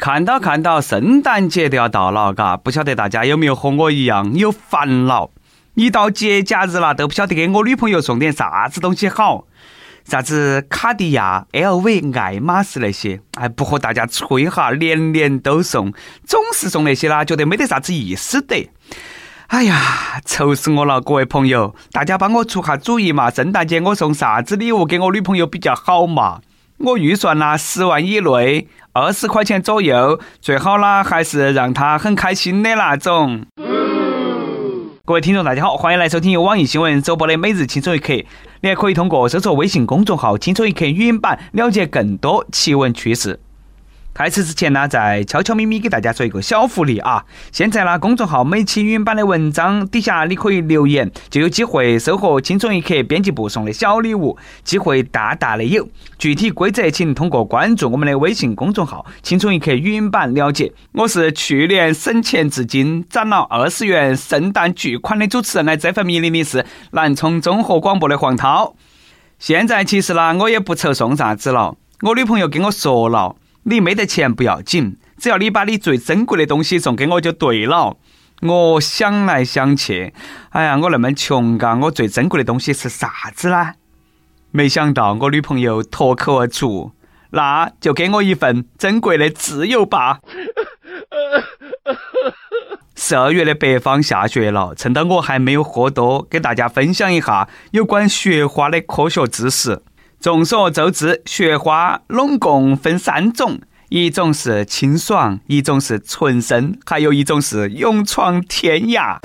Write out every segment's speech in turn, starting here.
看到看到，圣诞节都要到了，嘎，不晓得大家有没有和我一样有烦恼？一到节假日了，都不晓得给我女朋友送点啥子东西好，啥子卡地亚、LV、爱马仕那些，哎，不和大家吹哈，年年都送，总是送那些啦，觉得没得啥子意思得。哎呀，愁死我了，各位朋友，大家帮我出下主意嘛，圣诞节我送啥子礼物给我女朋友比较好嘛？我预算啦，十万以内，二十块钱左右，最好呢，还是让他很开心的那种。各位听众，大家好，欢迎来收听由网易新闻首播的《每日轻松一刻》，你还可以通过搜索微信公众号“轻松一刻”语音版了解更多奇闻趣事。开始之前呢，再悄悄咪咪给大家说一个小福利啊！现在呢，公众号每期语音版的文章底下你可以留言，就有机会收获轻松一刻编辑部送的小礼物，机会大大的有。具体规则请通过关注我们的微信公众号“轻松一刻语音版”了解。我是去年省钱至今攒了二十元圣诞巨款的主持人，来这份米的是南充综合广播的黄涛。现在其实呢，我也不愁送啥子了，我女朋友跟我说了。你没得钱不要紧，只要你把你最珍贵的东西送给我就对了。我想来想去，哎呀，我那么穷嘎，我最珍贵的东西是啥子呢？没想到我女朋友脱口而出，那就给我一份珍贵的自由吧。十二月的北方下雪了，趁到我还没有喝多，给大家分享一下有关雪花的科学知识。众所周知，雪花拢共分三种，一种是清爽，一种是纯生，还有一种是勇闯天涯。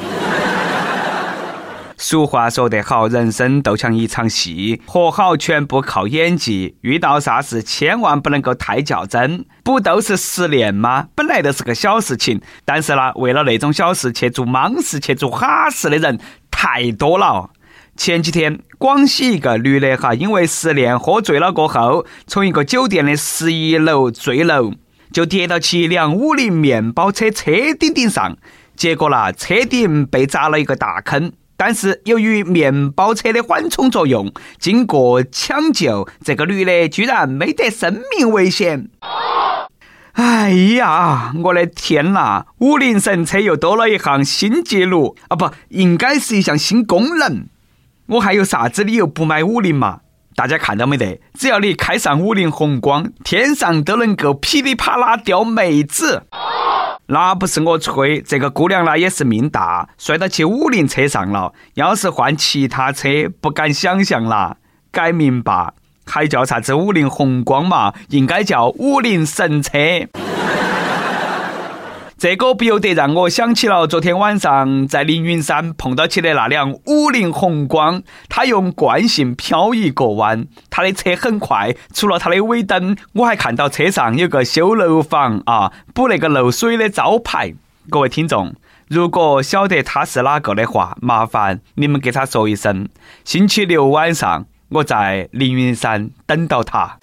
俗话说得好，人生就像一场戏，活好全部靠演技。遇到啥事千万不能够太较真。不都是失恋吗？本来都是个小事情，但是呢，为了那种小事去做莽事、去做哈事的人太多了。前几天，广西一个女的哈，因为失恋喝醉了过后，从一个酒店的十一楼坠楼，就跌到起一辆五菱面包车车顶顶上，结果啦，车顶被砸了一个大坑。但是由于面包车的缓冲作用，经过抢救，这个女的居然没得生命危险。哎呀，我的天呐！五菱神车又多了一项新纪录啊，不，应该是一项新功能。我还有啥子理由不买五菱嘛？大家看到没得？只要你开上五菱宏光，天上都能够噼里啪啦掉妹子。那不是我吹，这个姑娘呢也是命大，摔到去五菱车上了。要是换其他车，不敢想象啦。改名吧，还叫啥子五菱宏光嘛？应该叫五菱神车。这个不由得让我想起了昨天晚上在凌云山碰到起的那辆五菱宏光，它用惯性漂移过弯，它的车很快，除了它的尾灯，我还看到车上有个修楼房啊，补那个漏水的招牌。各位听众，如果晓得他是哪个的话，麻烦你们给他说一声，星期六晚上我在凌云山等到他。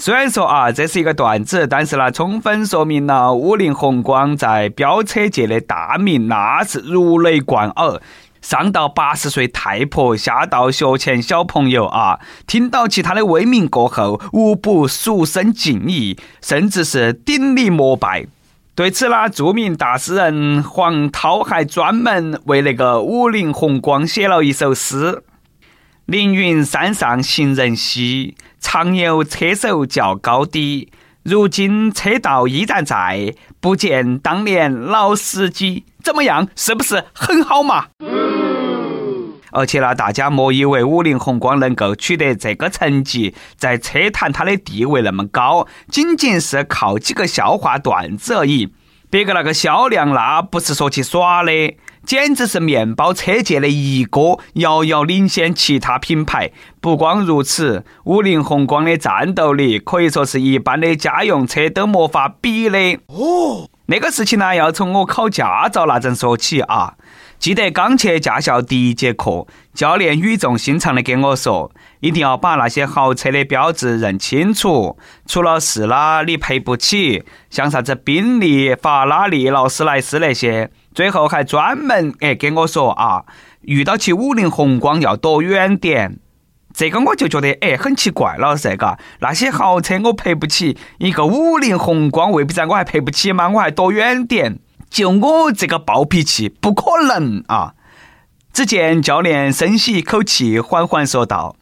虽然说啊，这是一个段子，但是呢，充分说明了五菱宏光在飙车界的大名，那是如雷贯耳。上到八十岁太婆，下到学前小朋友啊，听到其他的威名过后，无不肃声敬意，甚至是顶礼膜拜。对此呢，著名大诗人黄涛还专门为那个五菱宏光写了一首诗。凌云山上行人稀，常有车手较高低。如今车道依然在，不见当年老司机。怎么样？是不是很好嘛？而且呢，大家莫以为五菱宏光能够取得这个成绩，在车坛它的地位那么高，仅仅是靠几个笑话段子而已。别个那个销量，那不是说去耍的。简直是面包车界的一哥，遥遥领先其他品牌。不光如此，五菱宏光的战斗力可以说是一般的家用车都没法比的。哦，那个事情呢，要从我考驾照那阵说起啊。记得刚去驾校第一节课，教练语重心长的跟我说：“一定要把那些豪车的标志认清楚，出了事啦你赔不起。像啥子宾利、法拉利、劳斯莱斯那些。”最后还专门哎跟我说啊，遇到起五菱宏光要躲远点。这个我就觉得哎很奇怪了噻，嘎，那些豪车我赔不起，一个五菱宏光未必在我还赔不起吗？我还躲远点，就我这个暴脾气，不可能啊！只见教练深吸一口气，缓缓说道：“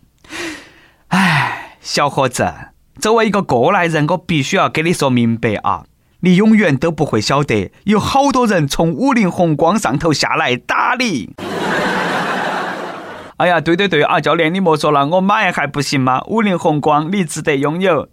哎，小伙子，作为一个过来人，我必须要给你说明白啊！你永远都不会晓得，有好多人从五菱宏光上头下来打你。”哎呀，对对对啊，教练你莫说了，我买还不行吗？五菱宏光你值得拥有。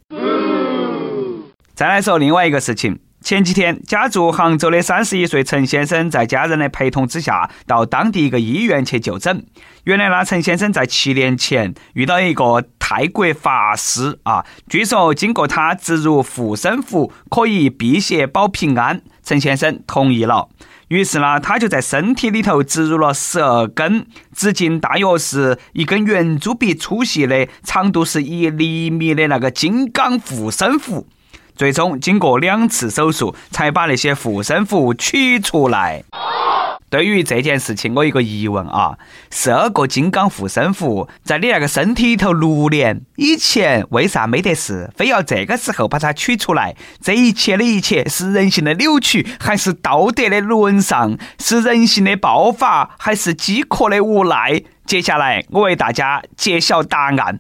再来说另外一个事情。前几天，家住杭州的三十一岁陈先生在家人的陪同之下，到当地一个医院去就诊。原来呢，陈先生在七年前遇到一个泰国法师啊，据说经过他植入护身符，可以辟邪保平安。陈先生同意了，于是呢，他就在身体里头植入了十二根，直径大约是一根圆珠笔粗细的，长度是一厘米的那个金刚护身符。最终经过两次手术，才把那些护身符取出来。对于这件事情，我有个疑问啊：十二个金刚护身符在你那个身体里头六年以前，为啥没得事？非要这个时候把它取出来？这一切的一切是人性的扭曲，还是道德的沦丧？是人性的爆发，还是饥渴的无奈？接下来我为大家揭晓答案。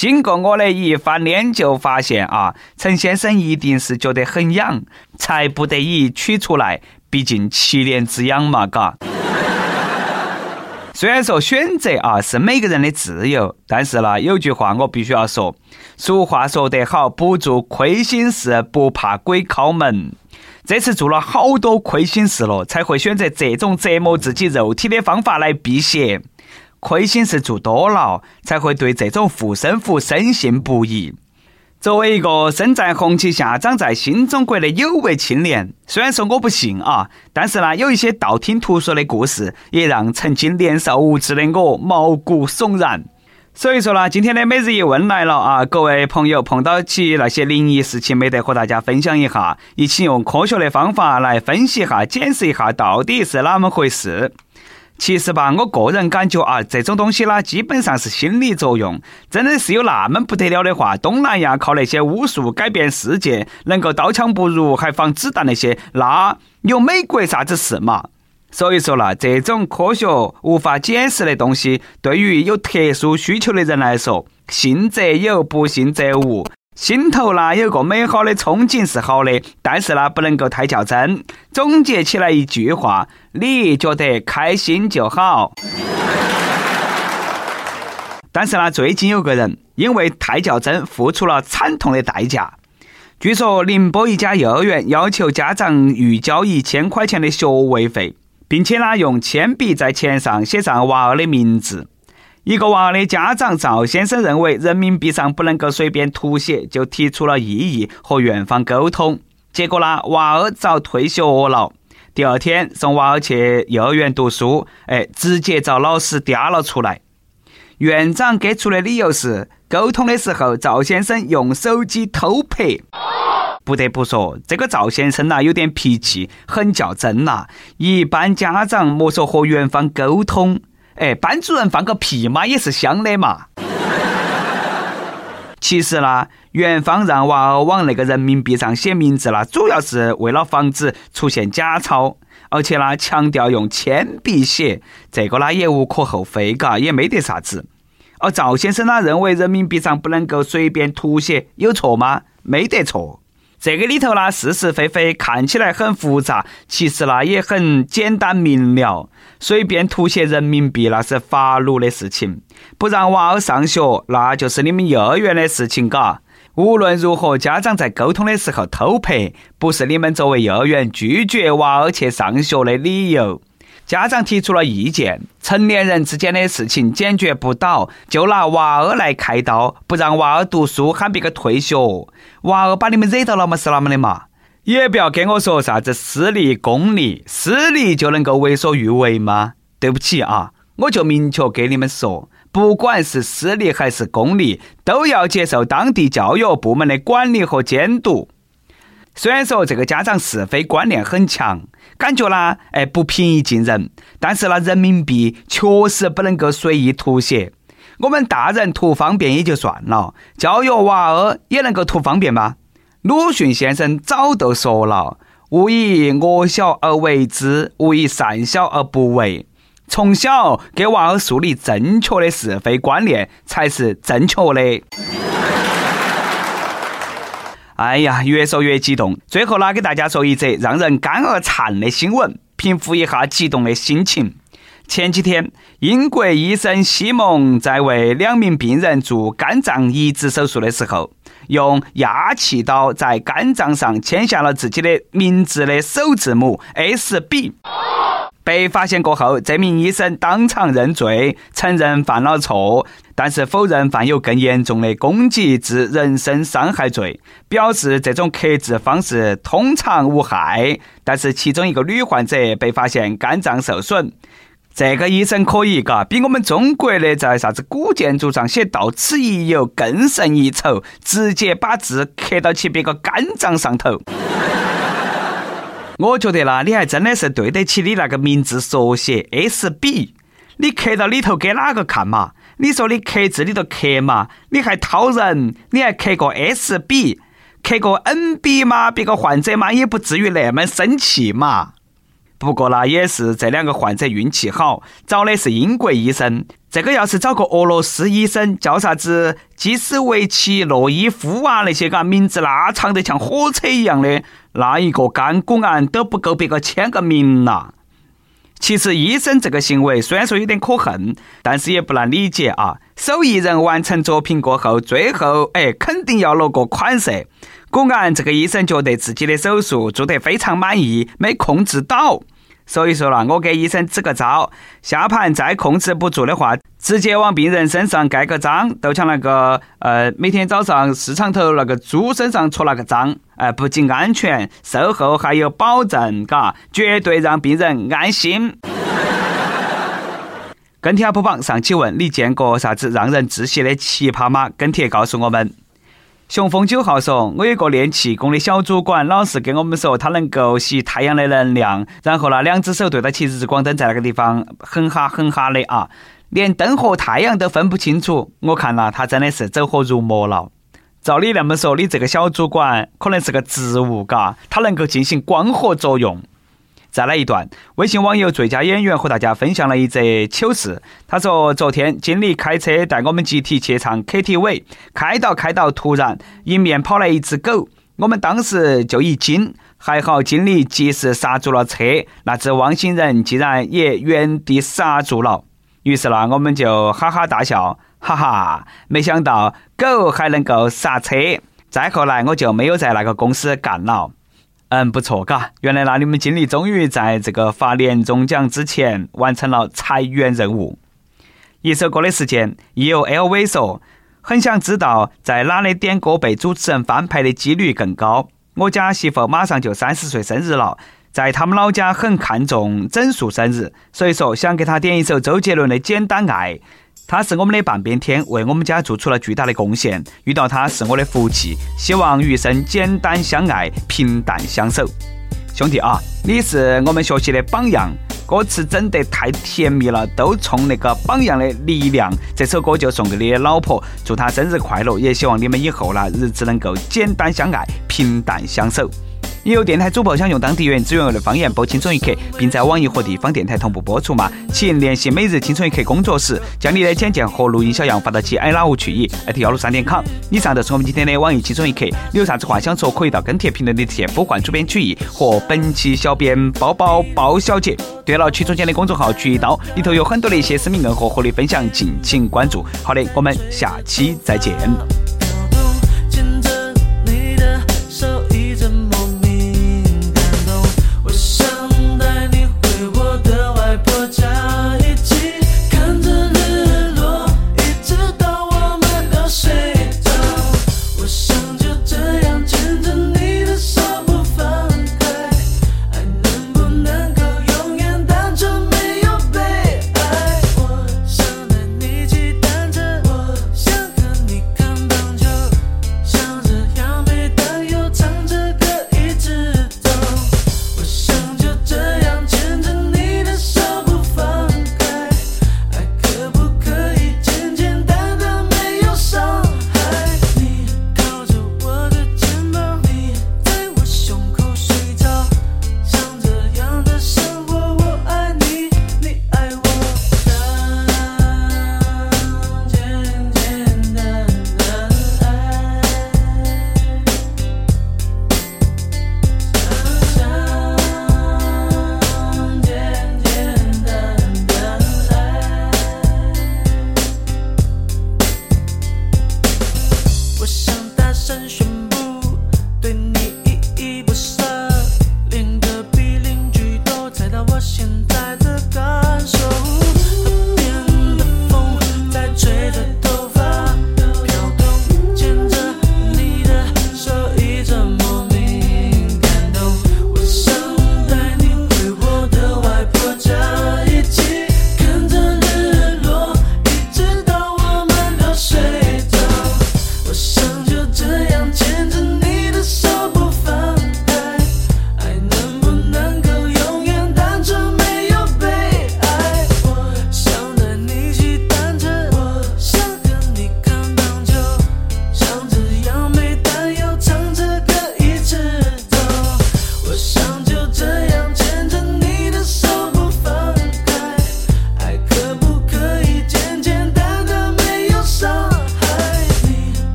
经过我的一番研究，发现啊，陈先生一定是觉得很痒，才不得已取出来。毕竟七年之痒嘛，嘎。虽然说选择啊是每个人的自由，但是呢，有句话我必须要说。俗话说得好，不做亏心事，不怕鬼敲门。这次做了好多亏心事了，才会选择这种折磨自己肉体的方法来辟邪。亏心事做多了，才会对这种护身符深信不疑。作为一个身在红旗下、长在新中国的有为青年，虽然说我不信啊，但是呢，有一些道听途说的故事，也让曾经年少无知的我毛骨悚然。所以说呢，今天的每日一问来了啊，各位朋友碰到起那些灵异事情，没得和大家分享一下，一起用科学的方法来分析一下、解释一下，到底是哪么回事。其实吧，我个人感觉啊，这种东西呢，基本上是心理作用。真的是有那么不得了的话，东南亚靠那些巫术改变世界，能够刀枪不入还防子弹那些，那有美国啥子事嘛？所以说了，这种科学无法解释的东西，对于有特殊需求的人来说，信则有，不信则无。心头呢有个美好的憧憬是好的，但是呢不能够太较真。总结起来一句话：你觉得开心就好。但是呢，最近有个人因为太较真，付出了惨痛的代价。据说宁波一家幼儿园要求家长预交一千块钱的学位费，并且呢用铅笔在钱上写上娃儿的名字。一个娃儿的家长赵先生认为人民币上不能够随便涂写，就提出了异议和园方沟通。结果呢，娃儿遭退学了。第二天送娃儿去幼儿园读书，哎，直接遭老师嗲了出来。院长给出的理由是，沟通的时候赵先生用手机偷拍。不得不说，这个赵先生呐，有点脾气，很较真呐。一般家长莫说和园方沟通。哎，班主任放个屁嘛也是香的嘛。其实呢，园方让娃儿往那个人民币上写名字啦，主要是为了防止出现假钞，而且呢，强调用铅笔写，这个呢也无可厚非，嘎，也没得啥子。而赵先生呢认为人民币上不能够随便涂写，有错吗？没得错。这个里头呢，是是非非，看起来很复杂，其实呢也很简单明了。随便涂写人民币那是法律的事情，不让娃儿上学那就是你们幼儿园的事情，嘎。无论如何，家长在沟通的时候偷拍，不是你们作为幼儿园拒绝娃儿去上学的理由。家长提出了意见，成年人之间的事情解决不到，就拿娃儿来开刀，不让娃儿读书，喊别个退学。娃儿把你们惹到了嘛？是那么的嘛？也不要跟我说啥子私立、公立，私立就能够为所欲为吗？对不起啊，我就明确给你们说，不管是私立还是公立，都要接受当地教育部门的管理和监督。虽然说这个家长是非观念很强，感觉呢，哎，不平易近人，但是呢，人民币确实不能够随意涂写。我们大人图方便也就算了，教育娃儿也能够图方便吗？鲁迅先生早都说了：“勿以恶小而为之，勿以善小而不为。”从小给娃儿树立正确的是非观念，才是正确的。哎呀，越说越激动。最后呢，给大家说一则让人肝儿颤的新闻，平复一下激动的心情。前几天，英国医生西蒙在为两名病人做肝脏移植手术的时候，用氩气刀在肝脏上签下了自己的名字的首字母 S B。被发现过后，这名医生当场认罪，承认犯了错，但是否认犯有更严重的攻击致人身伤害罪，表示这种克制方式通常无害。但是其中一个女患者被发现肝脏受损，这个医生可以嘎，比我们中国的在啥子古建筑上写“到此一游”更胜一筹，直接把字刻到起别个肝脏上头。我觉得啦，你还真的是对得起你那个名字缩写 S B，你刻到里头给哪个看嘛？你说你刻字里头刻嘛？你还掏人？你还刻个 S B，刻个 N B 嘛？别个患者嘛也不至于那么生气嘛。不过呢，也是这两个患者运气好，找的是英国医生。这个要是找个俄罗斯医生，叫啥子基斯维奇诺伊夫啊那些嘎名字那长得像火车一样的，那一个肝骨案都不够别个签个名呐。其实医生这个行为虽然说有点可恨，但是也不难理解啊。手艺人完成作品过后，最后哎肯定要落个款式。果然，这个医生觉得自己的手术做得非常满意，没控制到。所以说了，我给医生支个招，下盘再控制不住的话，直接往病人身上盖个章，就像那个呃，每天早上市场头那个猪身上戳那个章，哎，不仅安全，售后还有保证，嘎，绝对让病人安心。跟帖不榜上期问：你见过啥子让人窒息的奇葩吗？跟帖告诉我们。雄风九号说：“我有个练气功的小主管，老是跟我们说他能够吸太阳的能量，然后呢，两只手对得起日光灯，在那个地方哼哈哼哈的啊，连灯和太阳都分不清楚。我看了，他真的是走火入魔了。照你那么说，你这个小主管可能是个植物，嘎，它能够进行光合作用。”再来一段，微信网友最佳演员和大家分享了一则糗事。他说，昨天经理开车带我们集体去唱 KTV，开到开到，突然迎面跑来一只狗，我们当时就一惊，还好经理及时刹住了车，那只汪星人竟然也原地刹住了。于是呢，我们就哈哈大笑，哈哈，没想到狗还能够刹车。再后来，我就没有在那个公司干了。嗯，不错，嘎。原来，那你们经理终于在这个发年终奖之前完成了裁员任务。一首歌的时间，有 LV 说，很想知道在哪里点歌被主持人翻牌的几率更高。我家媳妇马上就三十岁生日了，在他们老家很看重整数生日，所以说想给她点一首周杰伦的《简单爱》。他是我们的半边天，为我们家做出了巨大的贡献。遇到他是我的福气，希望余生简单相爱，平淡相守。兄弟啊，你是我们学习的榜样，歌词整得太甜蜜了，都冲那个榜样的力量。这首歌就送给你的老婆，祝她生日快乐，也希望你们以后呢日子能够简单相爱，平淡相守。也有电台主播想用当地原汁原味的方言播《青春一刻》，并在网易和地方电台同步播出吗？请联系每日青春一刻工作室，将你的简介和录音小样发到其 i 拉无趣意艾特幺六三点 com。以上就是我们今天的网易青春一刻，你有啥子话想说，可以到跟帖评论里直接呼唤主编曲艺和本期小编包包包小姐。对了，曲中间的公众号曲一刀里头有很多的一些私密硬货和你分享，敬请关注。好的，我们下期再见。